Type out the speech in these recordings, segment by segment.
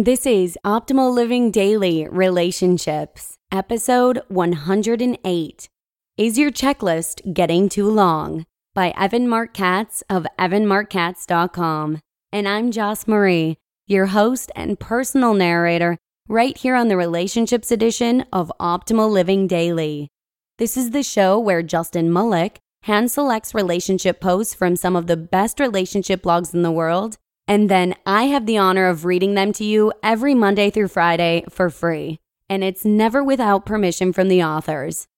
This is Optimal Living Daily Relationships, episode 108. Is your checklist getting too long? By Evan Marc Katz of evanmarckatz.com. And I'm Joss Marie, your host and personal narrator, right here on the Relationships edition of Optimal Living Daily. This is the show where Justin Malik hand selects relationship posts from some of the best relationship blogs in the world and then I have the honor of reading them to you every Monday through Friday for free. And it's never without permission from the authors.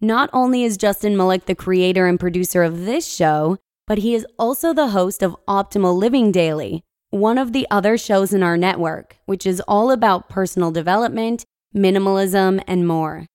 Not only is Justin Malik the creator and producer of this show, but he is also the host of Optimal Living Daily, one of the other shows in our network, which is all about personal development, minimalism, and more.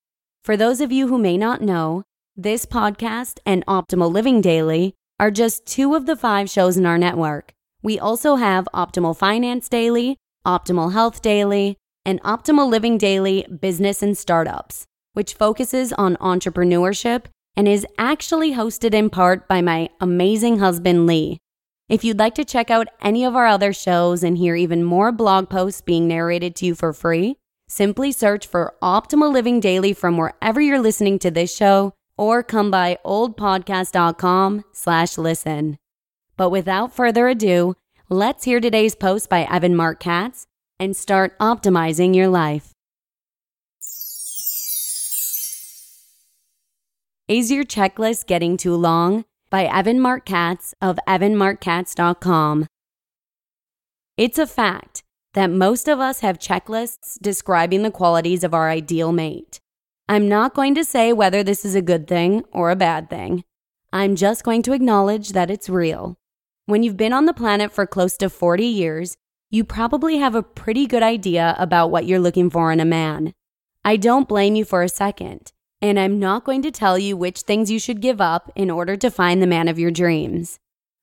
For those of you who may not know, this podcast and Optimal Living Daily are just two of the five shows in our network. We also have Optimal Finance Daily, Optimal Health Daily, and Optimal Living Daily Business and Startups, which focuses on entrepreneurship and is actually hosted in part by my amazing husband, Lee. If you'd like to check out any of our other shows and hear even more blog posts being narrated to you for free, simply search for Optimal Living Daily from wherever you're listening to this show or come by oldpodcast.com slash listen. But without further ado, let's hear today's post by Evan Marc Katz and start optimizing your life. Is your checklist getting too long? By Evan Marc Katz of evanmarckatz.com. It's a fact that most of us have checklists describing the qualities of our ideal mate. I'm not going to say whether this is a good thing or a bad thing. I'm just going to acknowledge that it's real. When you've been on the planet for close to 40 years, you probably have a pretty good idea about what you're looking for in a man. I don't blame you for a second, and I'm not going to tell you which things you should give up in order to find the man of your dreams.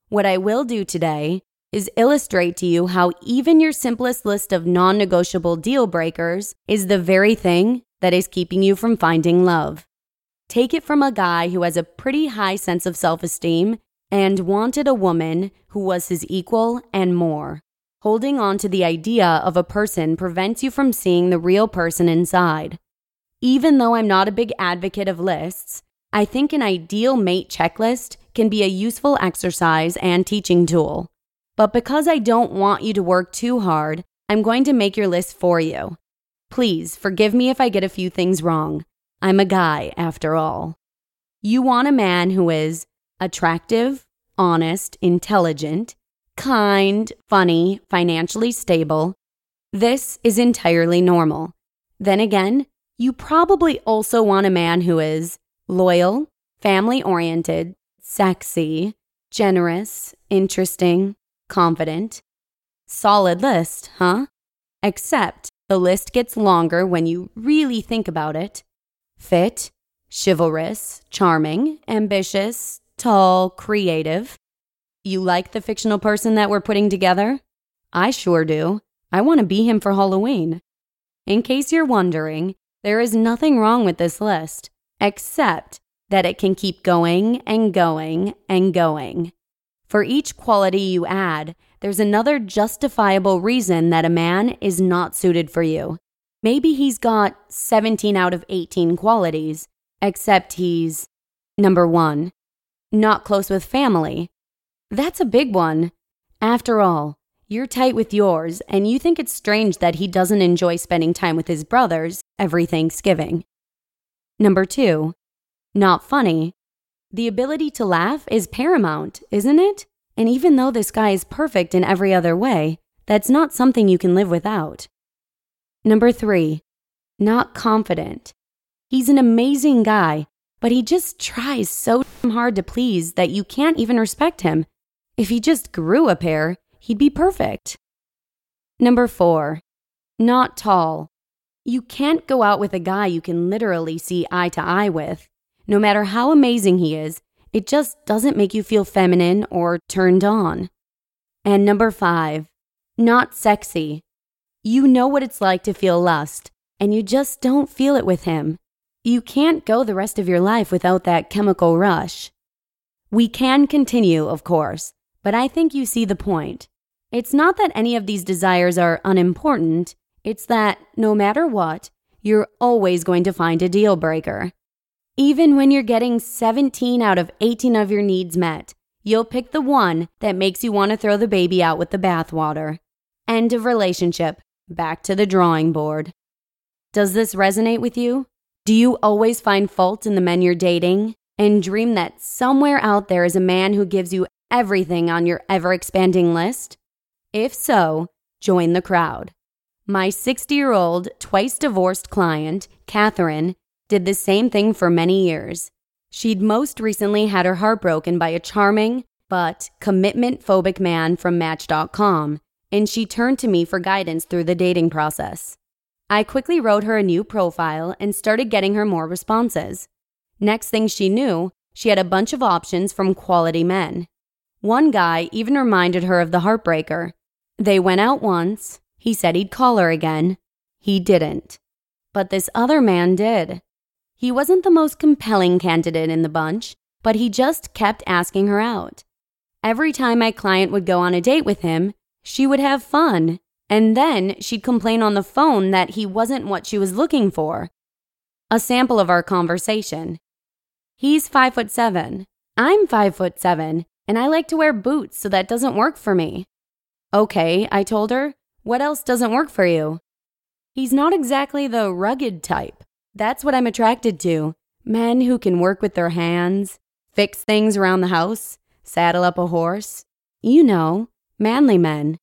What I will do today is illustrate to you how even your simplest list of non negotiable deal breakers is the very thing that is keeping you from finding love. Take it from a guy who has a pretty high sense of self esteem and wanted a woman who was his equal and more. Holding on to the idea of a person prevents you from seeing the real person inside. Even though I'm not a big advocate of lists, I think an ideal mate checklist can be a useful exercise and teaching tool. But because I don't want you to work too hard, I'm going to make your list for you. Please forgive me if I get a few things wrong. I'm a guy, after all. You want a man who is attractive, honest, intelligent, kind, funny, financially stable. This is entirely normal. Then again, you probably also want a man who is loyal, family oriented, sexy, generous, interesting, confident. Solid list, huh? Except the list gets longer when you really think about it. Fit, chivalrous, charming, ambitious, tall, creative. You like the fictional person that we're putting together? I sure do. I want to be him for Halloween. In case you're wondering, there is nothing wrong with this list, except that it can keep going and going and going. For each quality you add, there's another justifiable reason that a man is not suited for you. Maybe he's got 17 out of 18 qualities, except he's number one, not close with family. That's a big one. After all, You're tight with yours, and you think it's strange that he doesn't enjoy spending time with his brothers every Thanksgiving. Number two, not funny. The ability to laugh is paramount, isn't it? And even though this guy is perfect in every other way, that's not something you can live without. Number three, not confident. He's an amazing guy, but he just tries so hard to please that you can't even respect him. If he just grew a pair, he'd be perfect. Number four, not tall. You can't go out with a guy you can literally see eye to eye with. No matter how amazing he is, it just doesn't make you feel feminine or turned on. And number five, not sexy. You know what it's like to feel lust, and you just don't feel it with him. You can't go the rest of your life without that chemical rush. We can continue, of course, but I think you see the point. It's not that any of these desires are unimportant, it's that no matter what, you're always going to find a deal breaker. Even when you're getting 17 out of 18 of your needs met, you'll pick the one that makes you want to throw the baby out with the bathwater. End of relationship. Back to the drawing board. Does this resonate with you? Do you always find fault in the men you're dating and dream that somewhere out there is a man who gives you everything on your ever expanding list? If so, join the crowd. My 60 year old, twice divorced client, Catherine, did the same thing for many years. She'd most recently had her heart broken by a charming but commitment phobic man from Match.com, and she turned to me for guidance through the dating process. I quickly wrote her a new profile and started getting her more responses. Next thing she knew, she had a bunch of options from quality men. One guy even reminded her of the heartbreaker. They went out once. He said he'd call her again. He didn't. But this other man did. He wasn't the most compelling candidate in the bunch, but he just kept asking her out. Every time my client would go on a date with him, she would have fun and then she'd complain on the phone that he wasn't what she was looking for. A sample of our conversation. He's five foot seven. I'm five foot seven, and I like to wear boots, so that doesn't work for me. Okay, I told her. What else doesn't work for you? He's not exactly the rugged type. That's what I'm attracted to. Men who can work with their hands, fix things around the house, saddle up a horse. You know, manly men.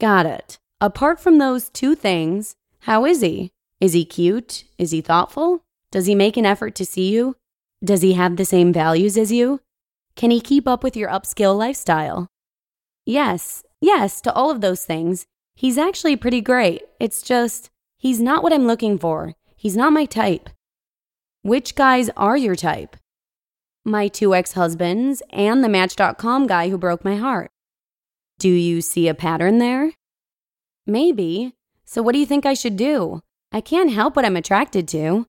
Got it. Apart from those two things, how is he? Is he cute? Is he thoughtful? Does he make an effort to see you? Does he have the same values as you? Can he keep up with your upscale lifestyle? Yes, yes, to all of those things. He's actually pretty great. It's just, he's not what I'm looking for. He's not my type. Which guys are your type? My two ex husbands and the Match.com guy who broke my heart. Do you see a pattern there? Maybe. So, what do you think I should do? I can't help what I'm attracted to.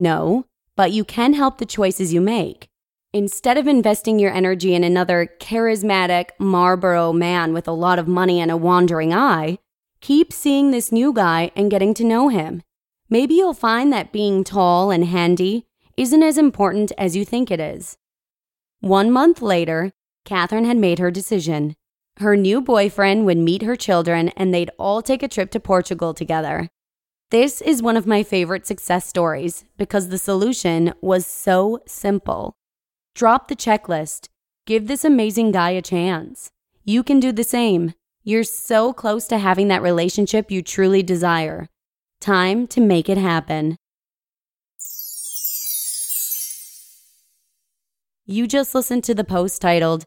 No, but you can help the choices you make. Instead of investing your energy in another charismatic Marlboro man with a lot of money and a wandering eye, keep seeing this new guy and getting to know him. Maybe you'll find that being tall and handy isn't as important as you think it is. One month later, Catherine had made her decision. Her new boyfriend would meet her children and they'd all take a trip to Portugal together. This is one of my favorite success stories because the solution was so simple. Drop the checklist. Give this amazing guy a chance. You can do the same. You're so close to having that relationship you truly desire. Time to make it happen. You just listened to the post titled,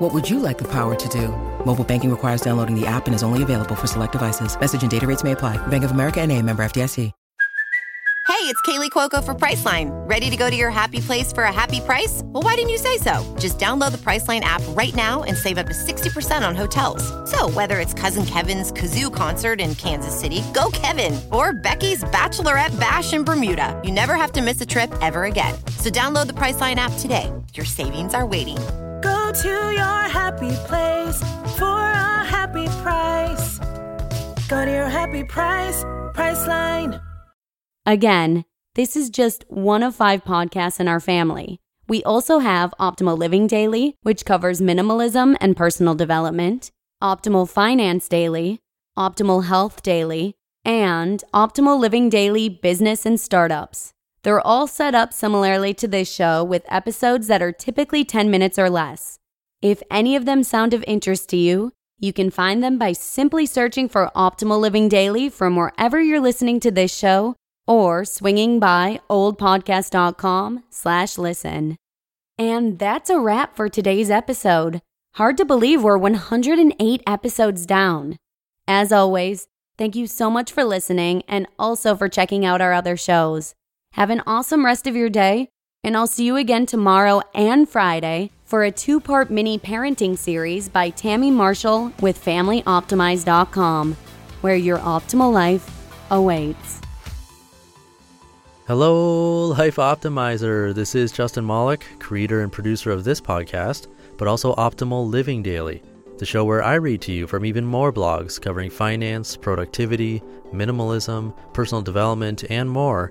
What would you like the power to do? Mobile banking requires downloading the app and is only available for select devices. Message and data rates may apply. Bank of America and a member FDIC. Hey, it's Kaley Cuoco for Priceline. Ready to go to your happy place for a happy price? Well, why didn't you say so? Just download the Priceline app right now and save up to 60% on hotels. So, whether it's Cousin Kevin's Kazoo concert in Kansas City, go Kevin, or Becky's Bachelorette Bash in Bermuda, you never have to miss a trip ever again. So, download the Priceline app today. Your savings are waiting. To your happy place for a happy price. Go to your happy price, Priceline. Again, this is just one of five podcasts in our family. We also have Optimal Living Daily, which covers minimalism and personal development, Optimal Finance Daily, Optimal Health Daily, and Optimal Living Daily Business and Startups. They're all set up similarly to this show with episodes that are typically 10 minutes or less. If any of them sound of interest to you, you can find them by simply searching for Optimal Living Daily from wherever you're listening to this show or swinging by oldpodcast.com slash listen. And that's a wrap for today's episode. Hard to believe we're 108 episodes down. As always, thank you so much for listening and also for checking out our other shows. Have an awesome rest of your day, and I'll see you again tomorrow and Friday for a two part mini parenting series by Tammy Marshall with FamilyOptimize.com, where your optimal life awaits. Hello, Life Optimizer. This is Justin Malik, creator and producer of this podcast, but also Optimal Living Daily, the show where I read to you from even more blogs covering finance, productivity, minimalism, personal development, and more